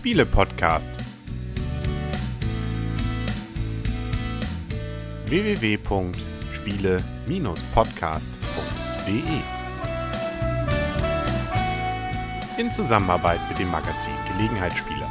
Spiele-Podcast. www.spiele-podcast.de In Zusammenarbeit mit dem Magazin Gelegenheitsspieler.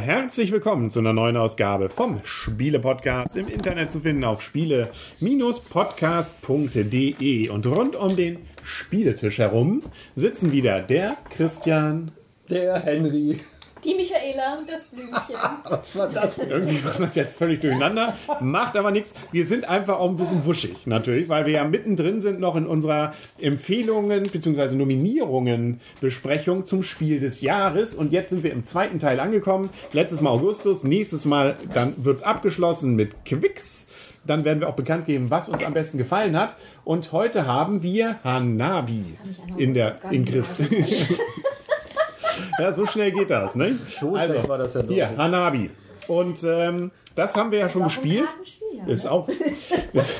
Herzlich willkommen zu einer neuen Ausgabe vom Spiele-Podcast im Internet zu finden auf spiele-podcast.de. Und rund um den Spieletisch herum sitzen wieder der Christian, Der Henry. Die Michaela und das Blümchen. Was war das? Irgendwie war das jetzt völlig durcheinander, macht aber nichts. Wir sind einfach auch ein bisschen wuschig, natürlich, weil wir ja mittendrin sind noch in unserer Empfehlungen bzw. Nominierungen Besprechung zum Spiel des Jahres. Und jetzt sind wir im zweiten Teil angekommen. Letztes Mal Augustus, nächstes Mal dann wird es abgeschlossen mit Quicks. Dann werden wir auch bekannt geben, was uns am besten gefallen hat. Und heute haben wir Hanabi in der in Griff. ja, so schnell geht das, ne? So schnell war das ja doch Hier. Hanabi. Und ähm, das haben wir ja schon Ist gespielt. Ja, Ist ne? auch. Das,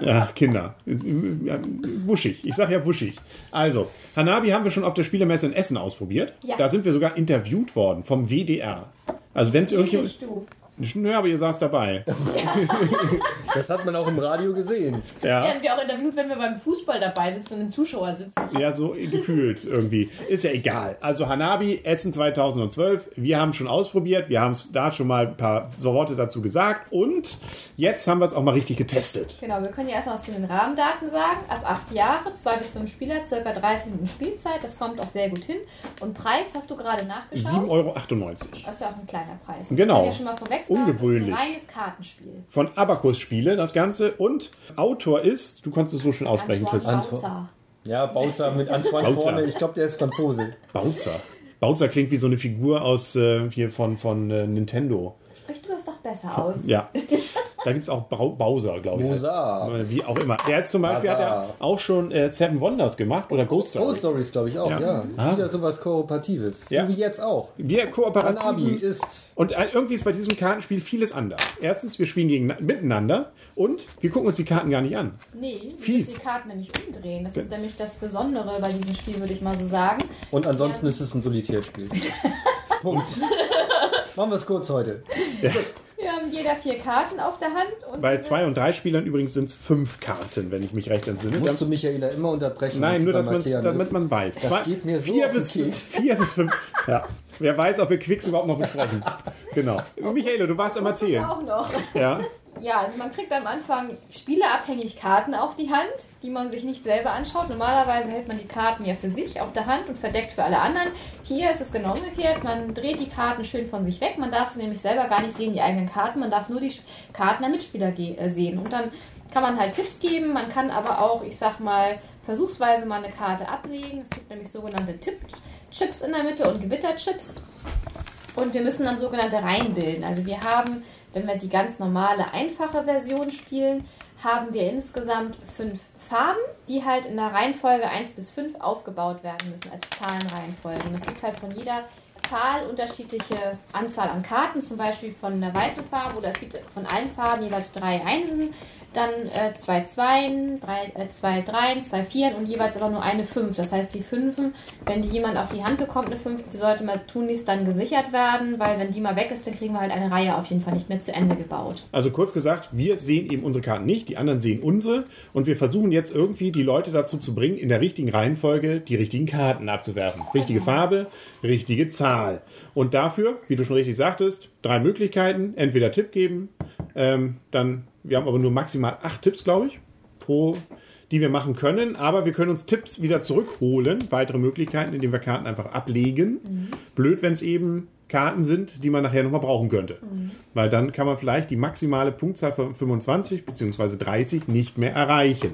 ja, Kinder. Ja, wuschig. Ich sag ja wuschig. Also, Hanabi haben wir schon auf der Spielemesse in Essen ausprobiert. Ja. Da sind wir sogar interviewt worden vom WDR. Also, wenn es irgendjemand. Nicht du. Nö, aber ihr saß dabei. Das hat man auch im Radio gesehen. Ja. Werden wir auch interviewt, wenn wir beim Fußball dabei sitzen und im Zuschauer sitzen. Ja, so gefühlt irgendwie. Ist ja egal. Also Hanabi, Essen 2012. Wir haben schon ausprobiert. Wir haben da schon mal ein paar so Worte dazu gesagt. Und jetzt haben wir es auch mal richtig getestet. Genau, wir können ja erstmal aus den Rahmendaten sagen. Ab acht Jahre, zwei bis fünf Spieler, circa 30 Minuten Spielzeit. Das kommt auch sehr gut hin. Und Preis hast du gerade nachgeschaut. 7,98 Euro. Das ist ja auch ein kleiner Preis. Genau. Ich kann ja schon mal vorweg sagen, Ungewöhnlich. Das ist ein reines Kartenspiel. Von Abacus Spiele, das Ganze. Und Autor ist, du kannst es so schon aussprechen, Antoine Chris. Bauza. Ja, Bowser mit Antoine Bowser. vorne. Ich glaube, der ist Franzose. Bowser. Bowser klingt wie so eine Figur aus äh, hier von, von äh, Nintendo. Sprich du das doch besser aus. Ja. Da gibt es auch Bau Bowser, glaube ich. Bowser. Wie auch immer. Der ist zum Beispiel, hat er auch schon äh, Seven Wonders gemacht oder Ghost Story. Ghost Stories, glaube ich, auch, Ja. ja. Ah. Wieder sowas Kooperatives. Ja. So wie jetzt auch. Wir Hanabi kooperativ. ist. Und äh, irgendwie ist bei diesem Kartenspiel vieles anders. Erstens, wir spielen gegen, miteinander und wir gucken uns die Karten gar nicht an. Nee, wir Fies. müssen die Karten nämlich umdrehen. Das ist nämlich das Besondere bei diesem Spiel, würde ich mal so sagen. Und ansonsten Ja. ist es ein Solitärspiel. Punkt. Machen wir es kurz heute. Wir haben jeder vier Karten auf der Hand. Und Bei zwei und drei Spielern übrigens sind es fünf Karten, wenn ich mich recht entsinne. Musst du Michaela immer unterbrechen. Nein, nur dass man's, damit man weiß. Das geht mir so vier, bis fünf, vier bis fünf. Ja. Wer weiß, ob wir Quicks überhaupt noch besprechen. Genau. Michaela, du warst am Das ist Erzählen. auch noch. Ja. Ja, also man kriegt am Anfang spielerabhängig Karten auf die Hand, die man sich nicht selber anschaut. Normalerweise hält man die Karten ja für sich auf der Hand und verdeckt für alle anderen. Hier ist es genau umgekehrt. Man dreht die Karten schön von sich weg. Man darf sie nämlich selber gar nicht sehen, die eigenen Karten. Man darf nur die Karten der Mitspieler äh, sehen. Und dann kann man halt Tipps geben. Man kann aber auch, ich sag mal, versuchsweise mal eine Karte ablegen. Es gibt nämlich sogenannte Tipp-Chips in der Mitte und Gewitterchips. Und wir müssen dann sogenannte Reihen bilden. Also wir haben, wenn wir die ganz normale, einfache Version spielen, haben wir insgesamt fünf Farben, die halt in der Reihenfolge 1 bis 5 aufgebaut werden müssen, als Zahlenreihenfolge. Und es gibt halt von jeder Zahl unterschiedliche Anzahl an Karten, zum Beispiel von der weißen Farbe oder es gibt von allen Farben jeweils drei Einsen, dann äh, zwei Zweien, drei, äh, zwei Dreien, zwei Vieren und jeweils aber nur eine Fünf. Das heißt, die Fünfen, wenn die jemand auf die Hand bekommt, eine Fünf, die sollte mal tunlichst dann gesichert werden, weil wenn die mal weg ist, dann kriegen wir halt eine Reihe auf jeden Fall nicht mehr zu Ende gebaut. Also kurz gesagt, wir sehen eben unsere Karten nicht, die anderen sehen unsere und wir versuchen jetzt irgendwie die Leute dazu zu bringen, in der richtigen Reihenfolge die richtigen Karten abzuwerfen. Richtige Farbe, richtige Zahl. Und dafür, wie du schon richtig sagtest, drei Möglichkeiten. Entweder Tipp geben, ähm, dann, wir haben aber nur maximal acht Tipps, glaube ich, pro, die wir machen können. Aber wir können uns Tipps wieder zurückholen, weitere Möglichkeiten, indem wir Karten einfach ablegen. Blöd, wenn es eben Karten sind, die man nachher nochmal brauchen könnte. Weil dann kann man vielleicht die maximale Punktzahl von 25 bzw. 30 nicht mehr erreichen.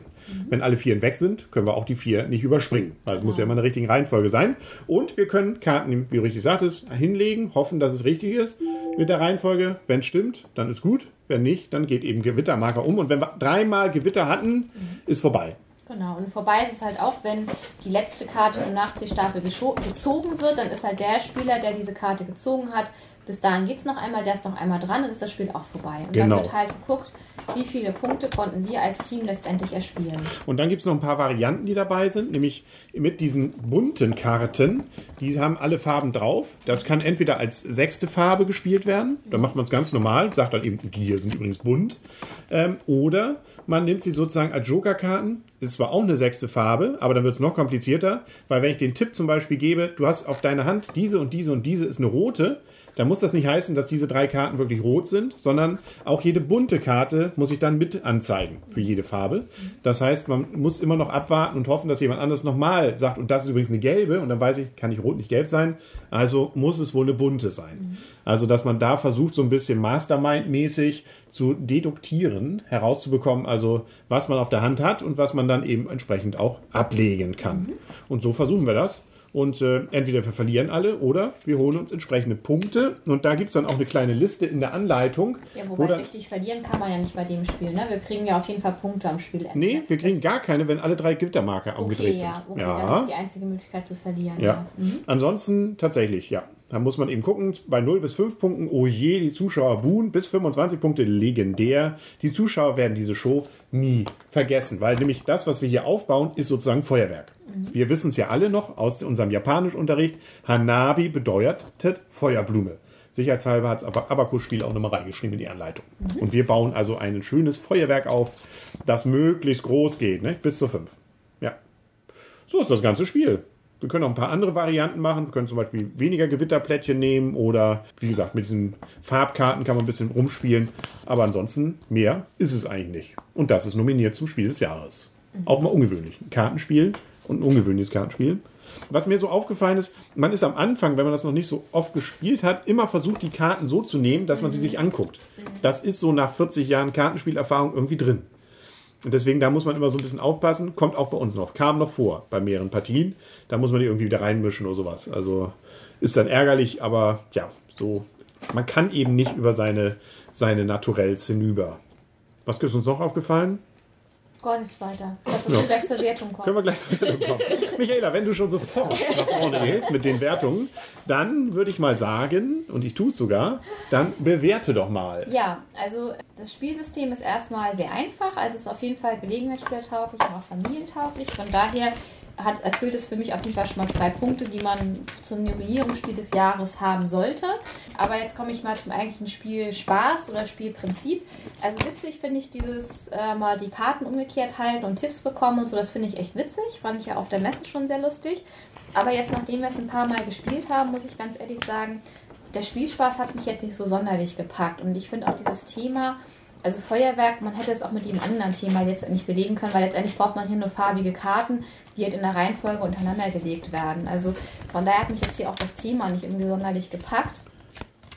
Wenn alle Vieren weg sind, können wir auch die vier nicht überspringen. Weil es muss ja immer in der richtigen Reihenfolge sein. Und wir können Karten, wie du richtig sagtest, hinlegen, hoffen, dass es richtig ist mit der Reihenfolge. Wenn es stimmt, dann ist gut. Wenn nicht, dann geht eben Gewittermarker um. Und wenn wir dreimal Gewitter hatten, ist vorbei. Genau, und vorbei ist es halt auch, wenn die letzte Karte vom Nachziehstapel gezogen wird, dann ist halt der Spieler, der diese Karte gezogen hat, bis dahin geht es noch einmal, der ist noch einmal dran, dann ist das Spiel auch vorbei. Und Genau. dann wird halt geguckt, wie viele Punkte konnten wir als Team letztendlich erspielen. Und dann gibt es noch ein paar Varianten, die dabei sind, nämlich mit diesen bunten Karten. Die haben alle Farben drauf. Das kann entweder als sechste Farbe gespielt werden, dann macht man es ganz normal, sagt dann eben, die hier sind übrigens bunt. Ähm, oder man nimmt sie sozusagen als Jokerkarten. Ist zwar auch eine sechste Farbe, aber dann wird es noch komplizierter, weil wenn ich den Tipp zum Beispiel gebe, du hast auf deiner Hand diese und diese und diese ist eine rote, dann muss das nicht heißen, dass diese drei Karten wirklich rot sind, sondern auch jede bunte Karte muss ich dann mit anzeigen für jede Farbe. Das heißt, man muss immer noch abwarten und hoffen, dass jemand anderes nochmal sagt, und das ist übrigens eine gelbe, und dann weiß ich, kann nicht rot, nicht gelb sein, also muss es wohl eine bunte sein. Also, dass man da versucht, so ein bisschen Mastermind-mäßig zu deduktieren, herauszubekommen, also was man auf der Hand hat und was man dann eben entsprechend auch ablegen kann. Und so versuchen wir das. Und äh, entweder wir verlieren alle oder wir holen uns entsprechende Punkte. Und da gibt es dann auch eine kleine Liste in der Anleitung. Ja, wobei oder, richtig verlieren kann man ja nicht bei dem Spiel. Ne? Wir kriegen ja auf jeden Fall Punkte am Spielende. nee, wir kriegen Das- gar keine, wenn alle drei Gewittermarker Okay, umgedreht ja, sind. okay, dann ist die einzige Möglichkeit zu verlieren. Ja. Mhm. Ansonsten tatsächlich, ja. Da muss man eben gucken, bei 0 bis 5 Punkten, oh je, die Zuschauer buhen, bis 25 Punkte legendär. Die Zuschauer werden diese Show nie vergessen, weil nämlich das, was wir hier aufbauen, ist sozusagen Feuerwerk. Wir wissen es ja alle noch aus unserem Japanischunterricht. Hanabi bedeutet Feuerblume. Sicherheitshalber hat es aber Abakus-Spiel auch nochmal reingeschrieben in die Anleitung. Und wir bauen also ein schönes Feuerwerk auf, das möglichst groß geht, ne? bis zu 5. Ja. So ist das ganze Spiel. Wir können auch ein paar andere Varianten machen. Wir können zum Beispiel weniger Gewitterplättchen nehmen oder, wie gesagt, mit diesen Farbkarten kann man ein bisschen rumspielen. Aber ansonsten mehr ist es eigentlich nicht. Und das ist nominiert zum Spiel des Jahres. Auch mal ungewöhnlich. Ein Kartenspiel und ein ungewöhnliches Kartenspiel. Was mir so aufgefallen ist, man ist am Anfang, wenn man das noch nicht so oft gespielt hat, immer versucht, die Karten so zu nehmen, dass man sie sich anguckt. Das ist so nach 40 Jahren Kartenspielerfahrung irgendwie drin. Und deswegen, da muss man immer so ein bisschen aufpassen. Kommt auch bei uns noch. Kam noch vor bei mehreren Partien. Da muss man die irgendwie wieder reinmischen oder sowas. Also ist dann ärgerlich, aber ja, so. Man kann eben nicht über seine, seine Naturells hinüber. Was ist uns noch aufgefallen? Gar nichts weiter. Das wird Ja. gleich zur Wertung Können kommen. wir gleich zur Wertung kommen. Michaela, wenn du schon sofort nach vorne gehst mit den Wertungen, dann würde ich mal sagen, und ich tue es sogar, dann bewerte doch mal. Ja, also das Spielsystem ist erstmal sehr einfach. Also es ist auf jeden Fall gelegenheitsspielertauglich und auch familientauglich. Von daher hat, erfüllt es für mich auf jeden Fall schon mal zwei Punkte, die man zum Nominierungsspiel des Jahres haben sollte. Aber jetzt komme ich mal zum eigentlichen Spiel Spaß oder Spielprinzip. Also witzig finde ich dieses äh, mal die Karten umgekehrt halten und Tipps bekommen und so. Das finde ich echt witzig. Fand ich ja auf der Messe schon sehr lustig. Aber jetzt, nachdem wir es ein paar Mal gespielt haben, muss ich ganz ehrlich sagen, der Spielspaß hat mich jetzt nicht so sonderlich gepackt. Und ich finde auch dieses Thema, also Feuerwerk, man hätte es auch mit jedem anderen Thema letztendlich belegen können, weil letztendlich braucht man hier nur farbige Karten, die halt in der Reihenfolge untereinander gelegt werden. Also von daher hat mich jetzt hier auch das Thema nicht irgendwie sonderlich gepackt.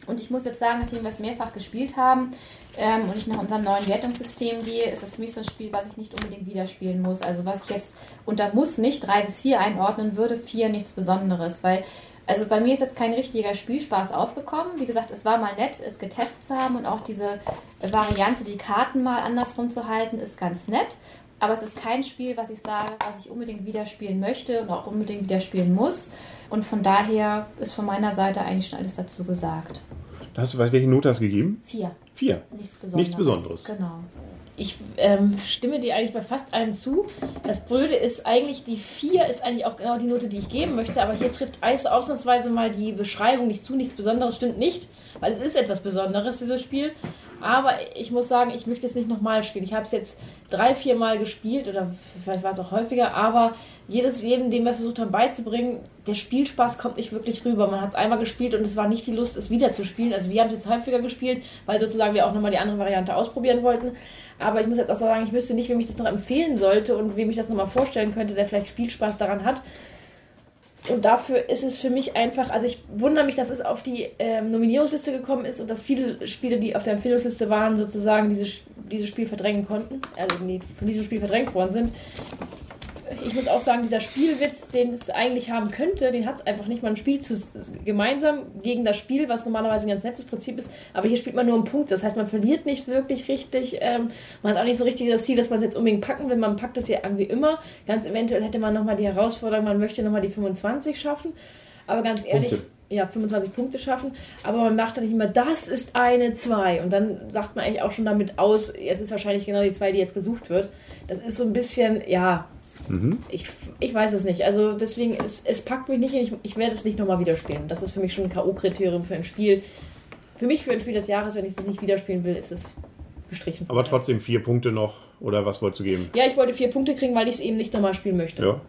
Und ich muss jetzt sagen, nachdem wir es mehrfach gespielt haben ähm, und ich nach unserem neuen Wertungssystem gehe, ist das für mich so ein Spiel, was ich nicht unbedingt wieder spielen muss. Also was ich jetzt unter muss nicht 3 bis 4 einordnen würde, 4 nichts Besonderes, weil also bei mir ist jetzt kein richtiger Spielspaß aufgekommen. Wie gesagt, es war mal nett, es getestet zu haben und auch diese Variante, die Karten mal andersrum zu halten, ist ganz nett. Aber es ist kein Spiel, was ich sage, was ich unbedingt wieder spielen möchte und auch unbedingt wieder spielen muss. Und von daher ist von meiner Seite eigentlich schon alles dazu gesagt. Da hast du, weißt, welche Note hast du gegeben? Vier. Vier. Nichts Besonderes. Nichts Besonderes. Genau. Ich ähm, stimme dir eigentlich bei fast allem zu. Das Blöde ist eigentlich, die 4 ist eigentlich auch genau die Note, die ich geben möchte, aber hier trifft also ausnahmsweise mal die Beschreibung nicht zu. Nichts Besonderes stimmt nicht, weil es ist etwas Besonderes, dieses Spiel. Aber ich muss sagen, ich möchte es nicht nochmal spielen. Ich habe es jetzt drei, vier Mal gespielt oder vielleicht war es auch häufiger, aber jedes Leben, dem wir es versucht haben beizubringen, der Spielspaß kommt nicht wirklich rüber. Man hat es einmal gespielt und es war nicht die Lust, es wieder zu spielen. Also wir haben es jetzt häufiger gespielt, weil sozusagen wir auch nochmal die andere Variante ausprobieren wollten. Aber ich muss jetzt auch sagen, ich wüsste nicht, wem ich das noch empfehlen sollte und wem ich das nochmal vorstellen könnte, der vielleicht Spielspaß daran hat. Und dafür ist es für mich einfach, also ich wundere mich, dass es auf die ähm, Nominierungsliste gekommen ist und dass viele Spiele, die auf der Empfehlungsliste waren, sozusagen dieses, dieses Spiel verdrängen konnten, also die von diesem Spiel verdrängt worden sind. Ich muss auch sagen, dieser Spielwitz, den es eigentlich haben könnte, den hat es einfach nicht. Man spielt zu, gemeinsam gegen das Spiel, was normalerweise ein ganz nettes Prinzip ist, aber hier spielt man nur einen Punkt. Das heißt, man verliert nicht wirklich richtig. Ähm, man hat auch nicht so richtig das Ziel, dass man es jetzt unbedingt packen will. Man packt es ja irgendwie immer. Ganz eventuell hätte man nochmal die Herausforderung, man möchte nochmal die 25 schaffen. Aber ganz ehrlich, Punkte. ja, 25 Punkte schaffen, aber man macht dann nicht immer, das ist eine 2. Und dann sagt man eigentlich auch schon damit aus, es ist wahrscheinlich genau die 2, die jetzt gesucht wird. Das ist so ein bisschen, ja, ich, ich weiß es nicht. Also deswegen, es, es packt mich nicht ich, ich werde es nicht nochmal wieder spielen. Das ist für mich schon ein K.O.-Kriterium für ein Spiel. Für mich für ein Spiel des Jahres, wenn ich es nicht wieder spielen will, ist es gestrichen. Aber trotzdem vier Punkte noch. Oder was wolltest du geben? Ja, ich wollte vier Punkte kriegen, weil ich es eben nicht nochmal spielen möchte. Ja.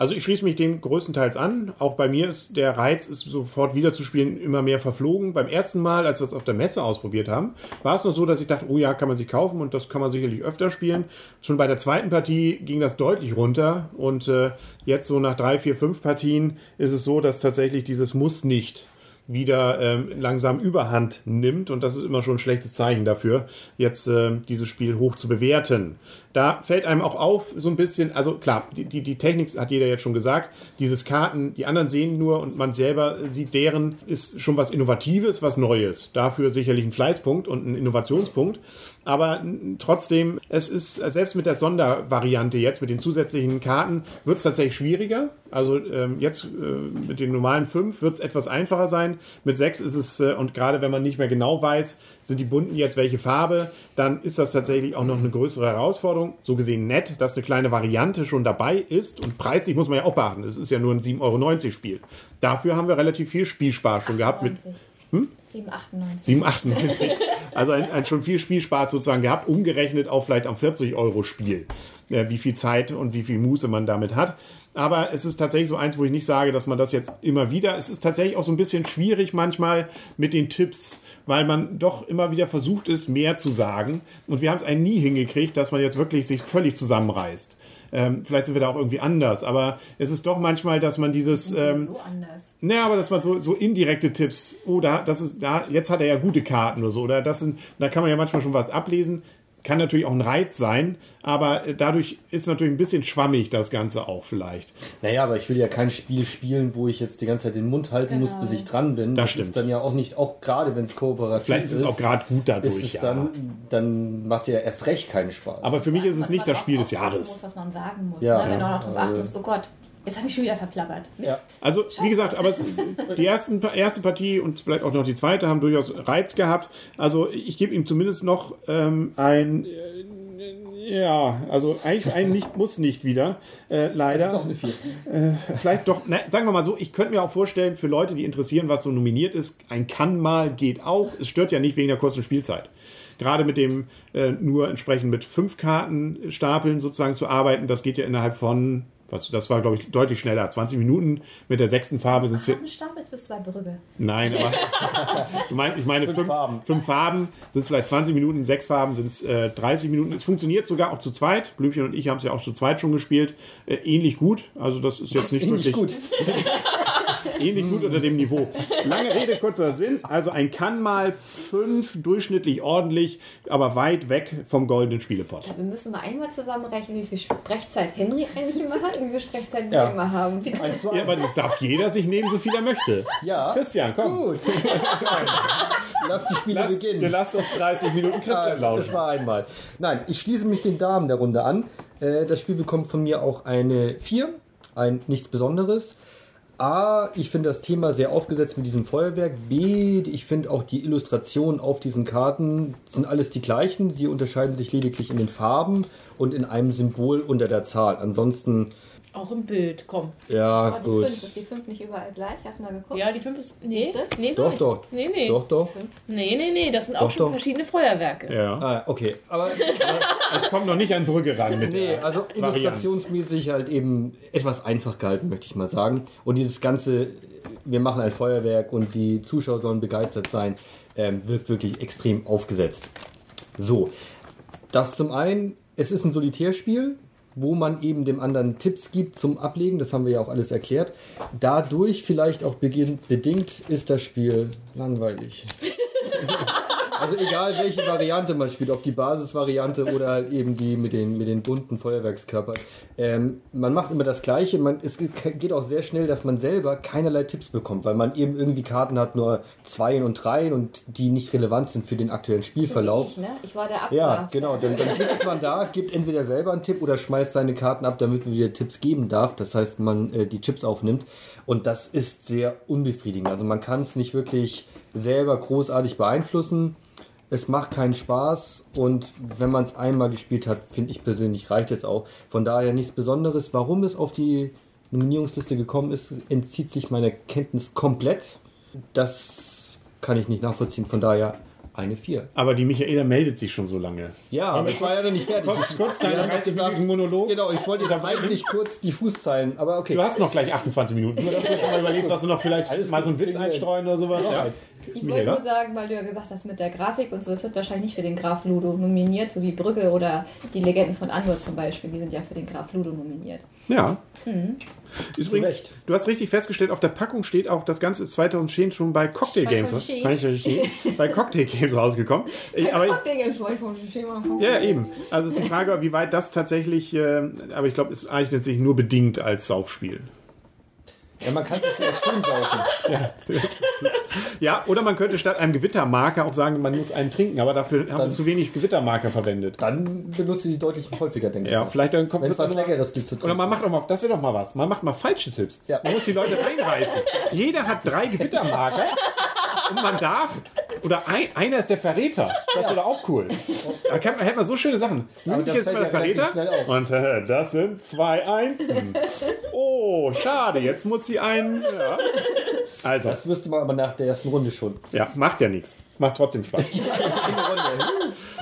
Also ich schließe mich dem größtenteils an. Auch bei mir ist der Reiz, es sofort wieder zu spielen, immer mehr verflogen. Beim ersten Mal, als wir es auf der Messe ausprobiert haben, war es noch so, dass ich dachte, oh ja, kann man sich kaufen und das kann man sicherlich öfter spielen. Schon bei der zweiten Partie ging das deutlich runter und äh, jetzt so nach drei, vier, fünf Partien ist es so, dass tatsächlich dieses Muss nicht wieder ähm, langsam Überhand nimmt und das ist immer schon ein schlechtes Zeichen dafür, jetzt äh, dieses Spiel hoch zu bewerten. Da fällt einem auch auf, so ein bisschen, also klar, die, die, die Technik hat jeder jetzt schon gesagt, dieses Karten, die anderen sehen nur und man selber sieht deren, ist schon was Innovatives, was Neues. Dafür sicherlich ein Fleißpunkt und ein Innovationspunkt. Aber trotzdem, es ist, selbst mit der Sondervariante jetzt, mit den zusätzlichen Karten, wird es tatsächlich schwieriger. Also ähm, jetzt äh, mit den normalen fünf wird es etwas einfacher sein. Mit sechs ist es, äh, und gerade wenn man nicht mehr genau weiß, sind die bunten jetzt welche Farbe, dann ist das tatsächlich auch noch eine größere Herausforderung. So gesehen nett, dass eine kleine Variante schon dabei ist. Und preislich muss man ja auch beachten. Es ist ja nur ein 7,90 Euro Spiel. Dafür haben wir relativ viel Spielspaß schon gehabt mit 7,98. 7,98. Also ein, ein schon viel Spielspaß sozusagen gehabt, umgerechnet auf vielleicht am 40 Euro Spiel. Äh, wie viel Zeit und wie viel Muße man damit hat. Aber es ist tatsächlich so eins, wo ich nicht sage, dass man das jetzt immer wieder. Es ist tatsächlich auch so ein bisschen schwierig manchmal mit den Tipps, weil man doch immer wieder versucht ist, mehr zu sagen. Und wir haben es eigentlich nie hingekriegt, dass man jetzt wirklich sich völlig zusammenreißt. Ähm, vielleicht sind wir da auch irgendwie anders, aber es ist doch manchmal, dass man dieses. Ähm, so anders. naja, aber dass man so, so indirekte Tipps, oh, da, das ist, da, jetzt hat er ja gute Karten oder so, oder das sind, da kann man ja manchmal schon was ablesen. Kann natürlich auch ein Reiz sein, aber äh, dadurch ist natürlich ein bisschen schwammig das Ganze auch vielleicht. Naja, aber ich will ja kein Spiel spielen, wo ich jetzt die ganze Zeit den Mund halten muss, Genau. bis ich dran bin. Das stimmt. ist dann ja auch nicht, auch gerade wenn es kooperativ Vielleicht ist es auch gerade gut ist dadurch, es ja. dann, dann macht es ja erst recht keinen Spaß. aber für mich ist es nicht das Spiel des Jahres. Muss, was man sagen muss. Ja, ne? Wenn ja. man auch noch drauf achten muss. Oh Gott, jetzt habe ich schon wieder verplappert. Ja. Also, wie gesagt, aber es, die ersten, erste Partie und vielleicht auch noch die zweite haben durchaus Reiz gehabt. Also, ich gebe ihm zumindest noch ähm, ein, äh, ja, also eigentlich ein nicht, muss nicht wieder, äh, leider. Noch eine vier. Vielleicht doch, na, sagen wir mal so, ich könnte mir auch vorstellen, für Leute, die interessieren, was so nominiert ist, ein kann mal geht auch. Es stört ja nicht wegen der kurzen Spielzeit. Gerade mit dem äh, nur entsprechend mit fünf Kartenstapeln sozusagen zu arbeiten, das geht ja innerhalb von, was, das war glaube ich deutlich schneller, 20 Minuten. Mit der sechsten Farbe sind es Kartenstapel ist bis zwei Brügge. Nein, aber du meinst, ich meine, fünf, Farben. fünf Farben sind es vielleicht 20 Minuten, sechs Farben sind es äh, 30 Minuten. Es funktioniert sogar auch zu zweit. Blümchen und ich haben es ja auch zu zweit schon gespielt. Äh, ähnlich gut. Also das ist jetzt nicht Ähnlich wirklich gut. ähnlich gut unter dem Niveau. Lange Rede, kurzer Sinn. Also ein kann mal fünf durchschnittlich ordentlich, aber weit weg vom goldenen Spielepot. Wir müssen mal einmal zusammenrechnen, wie viel Sprechzeit Henry eigentlich immer hat und wie viel Sprechzeit wir Ja. immer haben. Ja, aber das darf jeder sich nehmen, so viel er möchte. Ja. Christian, komm. Gut. Lass die Spiele Lass, beginnen. ihr lasst uns 30 Minuten Christian Ja, das lauschen. war einmal. Nein, ich schließe mich den Damen der Runde an. Äh, Das Spiel bekommt von mir auch eine 4. Ein nichts Besonderes. A, ich finde das Thema sehr aufgesetzt mit diesem Feuerwerk. B, ich finde auch die Illustrationen auf diesen Karten sind alles die gleichen. Sie unterscheiden sich lediglich in den Farben und in einem Symbol unter der Zahl. Ansonsten, Auch im Bild, komm. ja, Oh, die gut. 5, ist die 5 nicht überall gleich? Hast du mal geguckt? Ja, die 5 ist. Nee, nee, so Doch, nicht. doch. Nee, nee. Doch, doch. Nee, nee, nee, das sind auch Doch, schon doch. verschiedene Feuerwerke. Ja. Ah, okay. Aber Es kommt noch nicht an Brücke ran mit Nee, der also Varianz. illustrationsmäßig halt eben etwas einfach gehalten, möchte ich mal sagen. Und dieses ganze, wir machen ein Feuerwerk und die Zuschauer sollen begeistert sein, ähm, wirkt wirklich extrem aufgesetzt. So, das zum einen, es ist ein Solitärspiel, wo man eben dem anderen Tipps gibt zum Ablegen, das haben wir ja auch alles erklärt. Dadurch vielleicht auch bedingt ist das Spiel langweilig. Also egal welche Variante man spielt, ob die Basisvariante oder halt eben die mit den, mit den bunten Feuerwerkskörpern. Ähm, man macht immer das Gleiche. Man, es geht auch sehr schnell, dass man selber keinerlei Tipps bekommt, weil man eben irgendwie Karten hat, nur Zweien und Dreien und die nicht relevant sind für den aktuellen Spielverlauf. Ich, ne? ich war der Abwehr. Ja, genau. Dann, dann sitzt man da, gibt entweder selber einen Tipp oder schmeißt seine Karten ab, damit man wieder Tipps geben darf. Das heißt, man äh, die Chips aufnimmt. Und das ist sehr unbefriedigend. Also man kann es nicht wirklich selber großartig beeinflussen. Es macht keinen Spaß und wenn man es einmal gespielt hat, finde ich persönlich, reicht es auch. Von daher nichts Besonderes. Warum es auf die Nominierungsliste gekommen ist, entzieht sich meiner Kenntnis komplett. Das kann ich nicht nachvollziehen. Von daher eine 4. Aber die Michaela meldet sich schon so lange. Ja, aber ich war ja noch nicht fertig. Kurz, kurz deinen 30-minütigen Monolog. Genau, ich wollte jetzt eigentlich kurz die Fußzeilen, aber okay. Du hast noch gleich 28 Minuten. Dass du schon mal überlegst, dass du noch vielleicht Alles mal so einen Witz einstreuen oder sowas. Ja. Ich wollte nur sagen, weil du ja gesagt hast mit der Grafik und so, es wird wahrscheinlich nicht für den Graf Ludo nominiert, so wie Brügge oder die Legenden von Andor zum Beispiel, die sind ja für den Graf Ludo nominiert. Ja. Übrigens, Recht. du hast richtig festgestellt, auf der Packung steht auch, das Ganze ist 2010 schon bei Cocktail Games. 2010. 2010 bei Cocktail Games rausgekommen. Ich- Aber, Cocktail gucken. ja, eben. Also es ist die Frage, wie weit das tatsächlich, äh, aber ich glaube, es eignet sich nur bedingt als Saufspiel. Ja, man kann es ja schön saufen. Ja, oder man könnte statt einem Gewittermarker auch sagen, man muss einen trinken, aber dafür haben wir Dann- zu wenig Gewittermarker verwendet. Dann benutze ich die deutlich häufiger, denke ich. Ja, vielleicht dann kommt Wenn es was dann Leckeres gibt zu trinken. Oder man macht auch mal, das wäre doch mal was. Man macht mal falsche Tipps. Ja. Man muss die Leute reinreißen. Jeder hat drei Gewittermarker und man darf, oder ein, einer ist der Verräter. Das wäre auch cool. Da kann hätte man so schöne Sachen. München ist immer der Verräter. Und äh, das sind zwei Einsen. Oh, schade. Jetzt muss sie einen. Ja. Also, Das wüsste man aber nach der ersten Runde schon. ja, macht ja nichts. Macht trotzdem Spaß.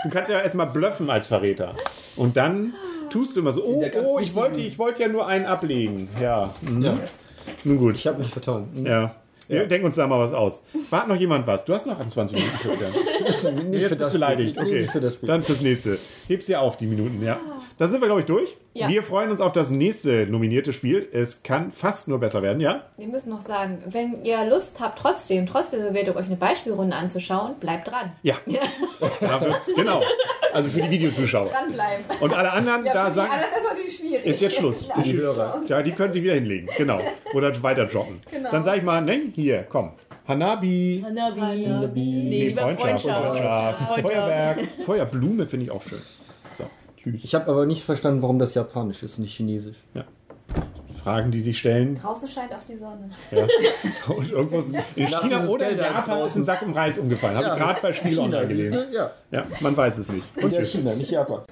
Du kannst ja erstmal bluffen als Verräter. Und dann tust du immer so, oh, oh, ich wollte, ich wollte ja nur einen ablegen. Ja. Mhm. Ja. Nun gut. Ich habe mich vertan. Ja. Wir denken uns da mal was aus. Wart noch jemand was? Du hast noch 28 Minuten, Christian. Nicht bist du beleidigt. Okay. nicht für das Spiel. Dann fürs nächste. Heb's dir auf, die Minuten, ja. Da sind wir, glaube ich, durch. Ja. Wir freuen uns auf das nächste nominierte Spiel. Es kann fast nur besser werden, ja? Wir müssen noch sagen, wenn ihr Lust habt, trotzdem, trotz der Bewertung, euch eine Beispielrunde anzuschauen, bleibt dran. Ja. Da wird's, genau. Also für die Videozuschauer. Dranbleiben. Und alle anderen, Ja, da für die sagen, anderen ist natürlich schwierig. ist jetzt Schluss. Ja, die Hörer. Ja, die können sich wieder hinlegen, genau. Oder weiter joggen. Genau. Dann sage ich mal, ne, hier, komm. Hanabi. Hanabi. Nee, Nee, lieber Freundschaft, Freundschaft. Freundschaft. Freundschaft. Feuerwerk. Feuerblume finde ich auch schön. Tschüss. Ich habe aber nicht verstanden, warum das japanisch ist, nicht chinesisch. Fragen, die sich stellen. Draußen scheint auch die Sonne. Ja. Und irgendwo ist, in China oder in Japan ist ein Sack um Reis umgefallen. Habe Ja. ich gerade bei Spiel online gelesen. Ja. Ja, man weiß es nicht. Und Ja. China, nicht Japan.